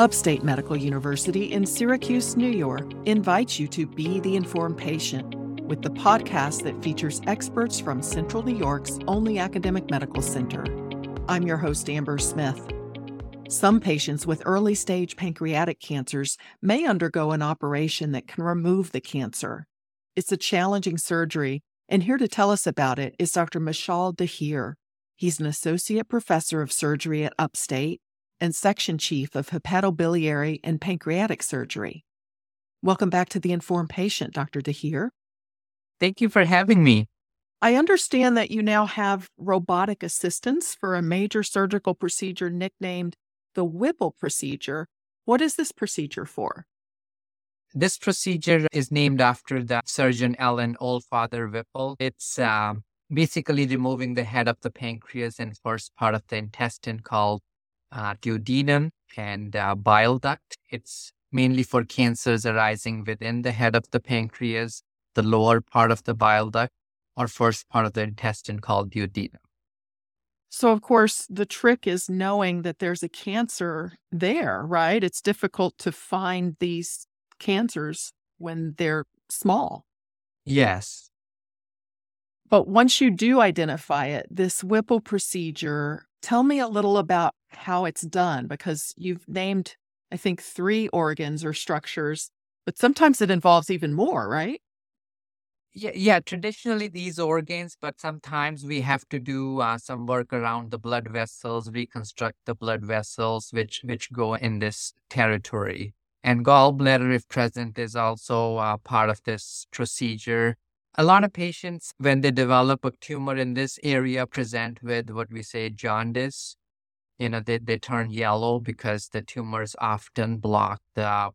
Upstate Medical University in Syracuse, New York invites you to be the informed patient with the podcast that features experts from Central New York's only academic medical center. I'm your host, Amber Smith. Some patients with early stage pancreatic cancers may undergo an operation that can remove the cancer. It's a challenging surgery, and here to tell us about it is Dr. Mashaal Dhir. He's an associate professor of surgery at Upstate and section chief of hepatobiliary and pancreatic surgery. Welcome back to the Informed Patient, Dr. Dhir. Thank you for having me. I understand that you now have robotic assistance for a major surgical procedure nicknamed the Whipple procedure. What is this procedure for? This procedure is named after the surgeon Allen Oldfather Whipple. It's uh, basically removing the head of the pancreas and first part of the intestine called uh, duodenum and uh, bile duct. It's mainly for cancers arising within the head of the pancreas, the lower part of the bile duct, or first part of the intestine called duodenum. So, of course, the trick is knowing that there's a cancer there, right? It's difficult to find these cancers when they're small. Yes. But once you do identify it, this Whipple procedure, tell me a little about how it's done because you've named, I think, three organs or structures, but sometimes it involves even more, right? Yeah, yeah. Traditionally, these organs, but sometimes we have to do uh, some work around the blood vessels, reconstruct the blood vessels, which which go in this territory. And gallbladder, if present, is also uh, part of this procedure. A lot of patients, when they develop a tumor in this area, present with what we say jaundice. You know, they, they turn yellow because the tumors often block the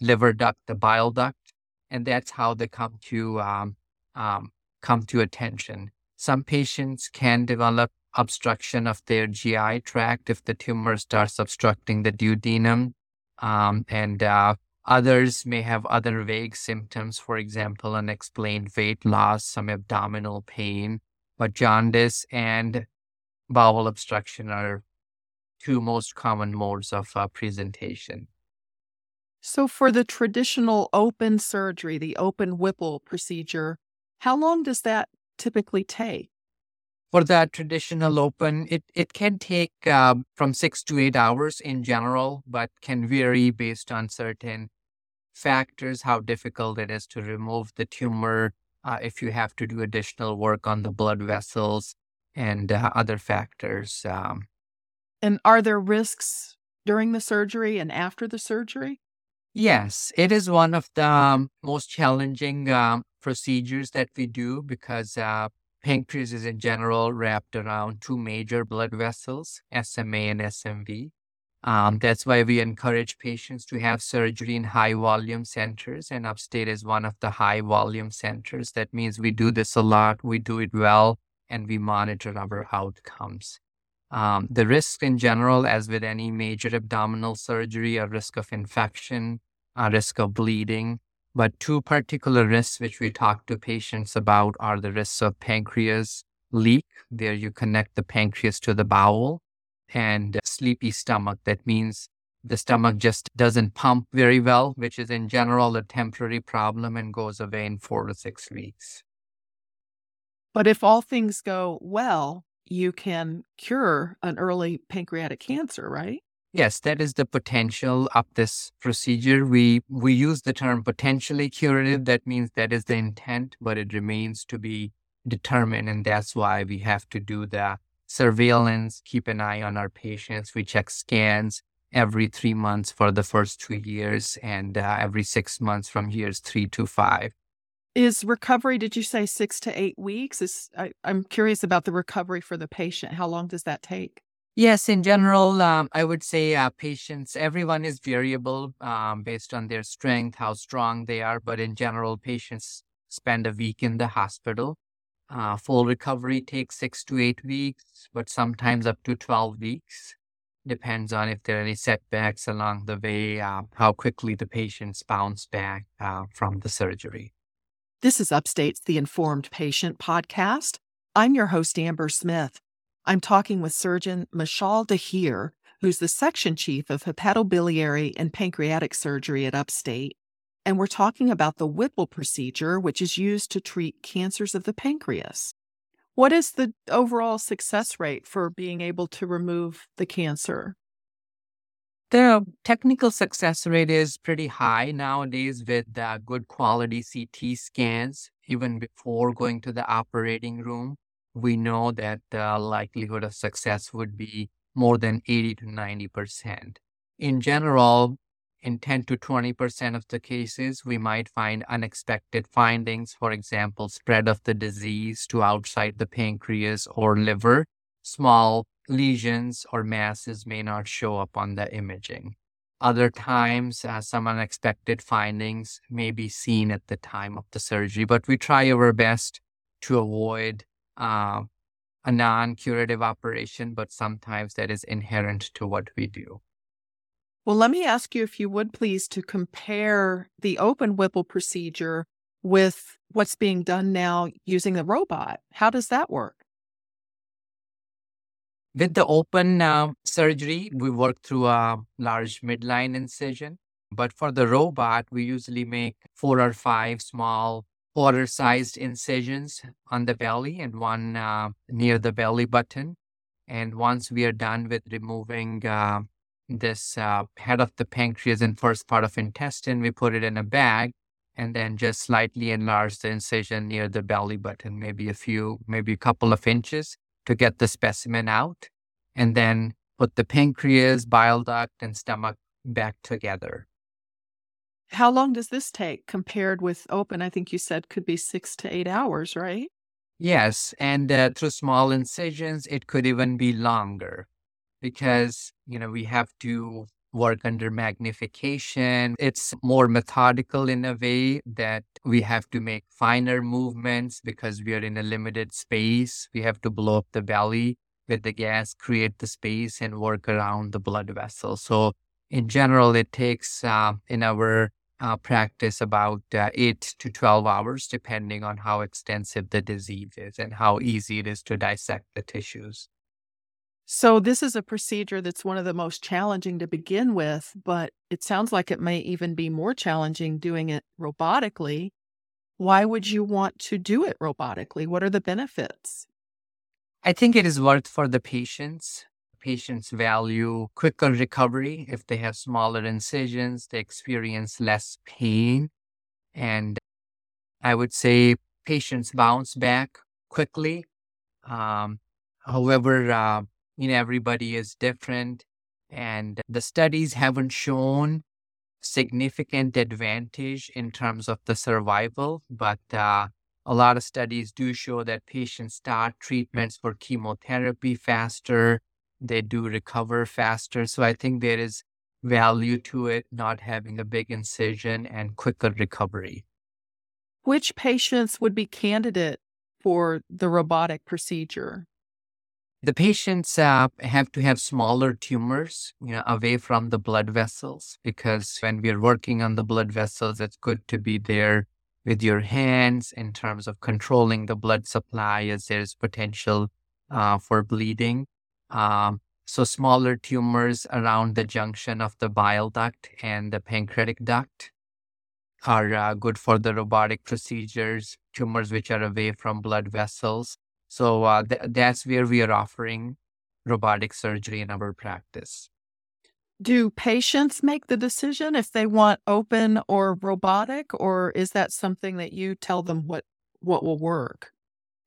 liver duct, the bile duct, and that's how they come to um, um, come to attention. Some patients can develop obstruction of their GI tract if the tumor starts obstructing the duodenum, um, and uh, Others may have other vague symptoms, for example, unexplained weight loss, some abdominal pain, but jaundice and bowel obstruction are two most common modes of uh, presentation. So, for the traditional open surgery, the open Whipple procedure, how long does that typically take? For that traditional open, it, it can take uh, from six to eight hours in general, but can vary based on certain factors, how difficult it is to remove the tumor, uh, if you have to do additional work on the blood vessels, and uh, other factors. Um, and are there risks during the surgery and after the surgery? Yes, it is one of the um, most challenging um, procedures that we do because uh, pancreas is in general wrapped around two major blood vessels, SMA and SMV. Um, that's why we encourage patients to have surgery in high volume centers, and Upstate is one of the high volume centers. That means we do this a lot, we do it well, and we monitor our outcomes. Um, the risk in general, as with any major abdominal surgery, a risk of infection, a risk of bleeding. But two particular risks which we talk to patients about are the risks of pancreas leak. There you connect the pancreas to the bowel and sleepy stomach. That means the stomach just doesn't pump very well, which is in general a temporary problem and goes away in four to six weeks. But if all things go well, you can cure an early pancreatic cancer, right? Yes, that is the potential of this procedure. We we use the term potentially curative. That means that is the intent, but it remains to be determined, and that's why we have to do the surveillance, keep an eye on our patients. We check scans every three months for the first two years and uh, every six months from years three to five. Is recovery, did you say six to eight weeks? Is I, am curious about the recovery for the patient. How long does that take? Yes, in general, um, I would say uh, patients, everyone is variable um, based on their strength, how strong they are. But in general, patients spend a week in the hospital. Uh, full recovery takes six to eight weeks, but sometimes up to 12 weeks. Depends on if there are any setbacks along the way, uh, how quickly the patients bounce back uh, from the surgery. This is Upstate's The Informed Patient podcast. I'm your host, Amber Smith. I'm talking with surgeon Mashaal Dhir, who's the section chief of hepatobiliary and pancreatic surgery at Upstate. And we're talking about the Whipple procedure, which is used to treat cancers of the pancreas. What is the overall success rate for being able to remove the cancer? The technical success rate is pretty high nowadays with uh, good quality CT scans. Even before going to the operating room, we know that the likelihood of success would be more than 80 to 90%. In general, in 10 to 20% of the cases, we might find unexpected findings, for example, spread of the disease to outside the pancreas or liver. Small lesions or masses may not show up on the imaging. Other times, uh, some unexpected findings may be seen at the time of the surgery, but we try our best to avoid uh, a non curative operation, but sometimes that is inherent to what we do. Well, let me ask you, if you would please, to compare the open Whipple procedure with what's being done now using the robot. How does that work? With the open uh, surgery, we work through a large midline incision. But for the robot, we usually make four or five small quarter sized incisions on the belly and one uh, near the belly button. And once we are done with removing uh, this uh, head of the pancreas and first part of intestine, we put it in a bag and then just slightly enlarge the incision near the belly button, maybe a few, maybe a couple of inches to get the specimen out, and then put the pancreas, bile duct, and stomach back together. How long does this take compared with open? I think you said could be six to eight hours, right? Yes, and uh, through small incisions, it could even be longer because you know we have to work under magnification. It's more methodical in a way that we have to make finer movements because we are in a limited space. We have to blow up the belly with the gas, create the space, and work around the blood vessel. So, in general, it takes uh, in our uh, practice about uh, 8 to 12 hours, depending on how extensive the disease is and how easy it is to dissect the tissues. So, this is a procedure that's one of the most challenging to begin with, but it sounds like it may even be more challenging doing it robotically. Why would you want to do it robotically? What are the benefits? I think it is worth for the patients. Patients value quicker recovery. If they have smaller incisions, they experience less pain. And I would say patients bounce back quickly. Um, however, uh, you know, everybody is different. And the studies haven't shown significant advantage in terms of the survival, but uh, a lot of studies do show that patients start treatments for chemotherapy faster, they do recover faster. So I think there is value to it not having a big incision and quicker recovery. Which patients would be candidate for the robotic procedure? The patients uh, have to have smaller tumors, you know, away from the blood vessels because when we're working on the blood vessels, it's good to be there with your hands in terms of controlling the blood supply as there's potential uh, for bleeding. Um, so smaller tumors around the junction of the bile duct and the pancreatic duct are uh, good for the robotic procedures, tumors which are away from blood vessels. So uh, th- that's where we are offering robotic surgery in our practice. Do patients make the decision if they want open or robotic, or is that something that you tell them what what will work?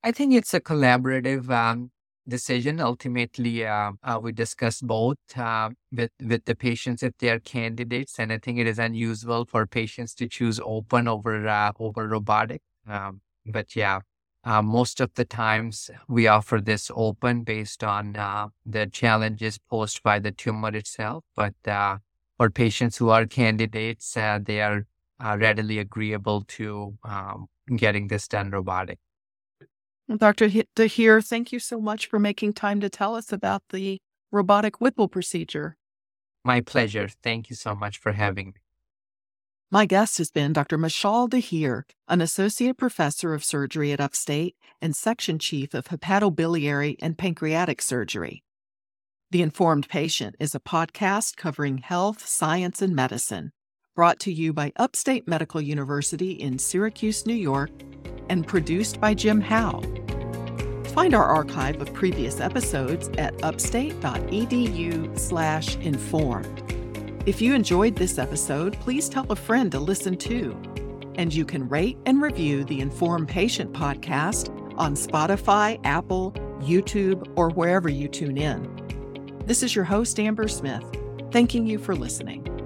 I think it's a collaborative um, decision. Ultimately, uh, uh, we discuss both uh, with with the patients if they are candidates, and I think it is unusual for patients to choose open over uh, over robotic. Um, but yeah, uh, most of the times, we offer this open based on uh, the challenges posed by the tumor itself. But uh, for patients who are candidates, uh, they are uh, readily agreeable to um, getting this done robotic. Dr. Dhir, thank you so much for making time to tell us about the robotic Whipple procedure. My pleasure. Thank you so much for having me. My guest has been Dr. Mashaal Dhir, an associate professor of surgery at Upstate and section chief of hepatobiliary and pancreatic surgery. The Informed Patient is a podcast covering health, science, and medicine, brought to you by Upstate Medical University in Syracuse, New York, and produced by Jim Howe. Find our archive of previous episodes at upstate.edu/informed. If you enjoyed this episode, please tell a friend to listen too. And you can rate and review the Informed Patient podcast on Spotify, Apple, YouTube, or wherever you tune in. This is your host, Amber Smith, thanking you for listening.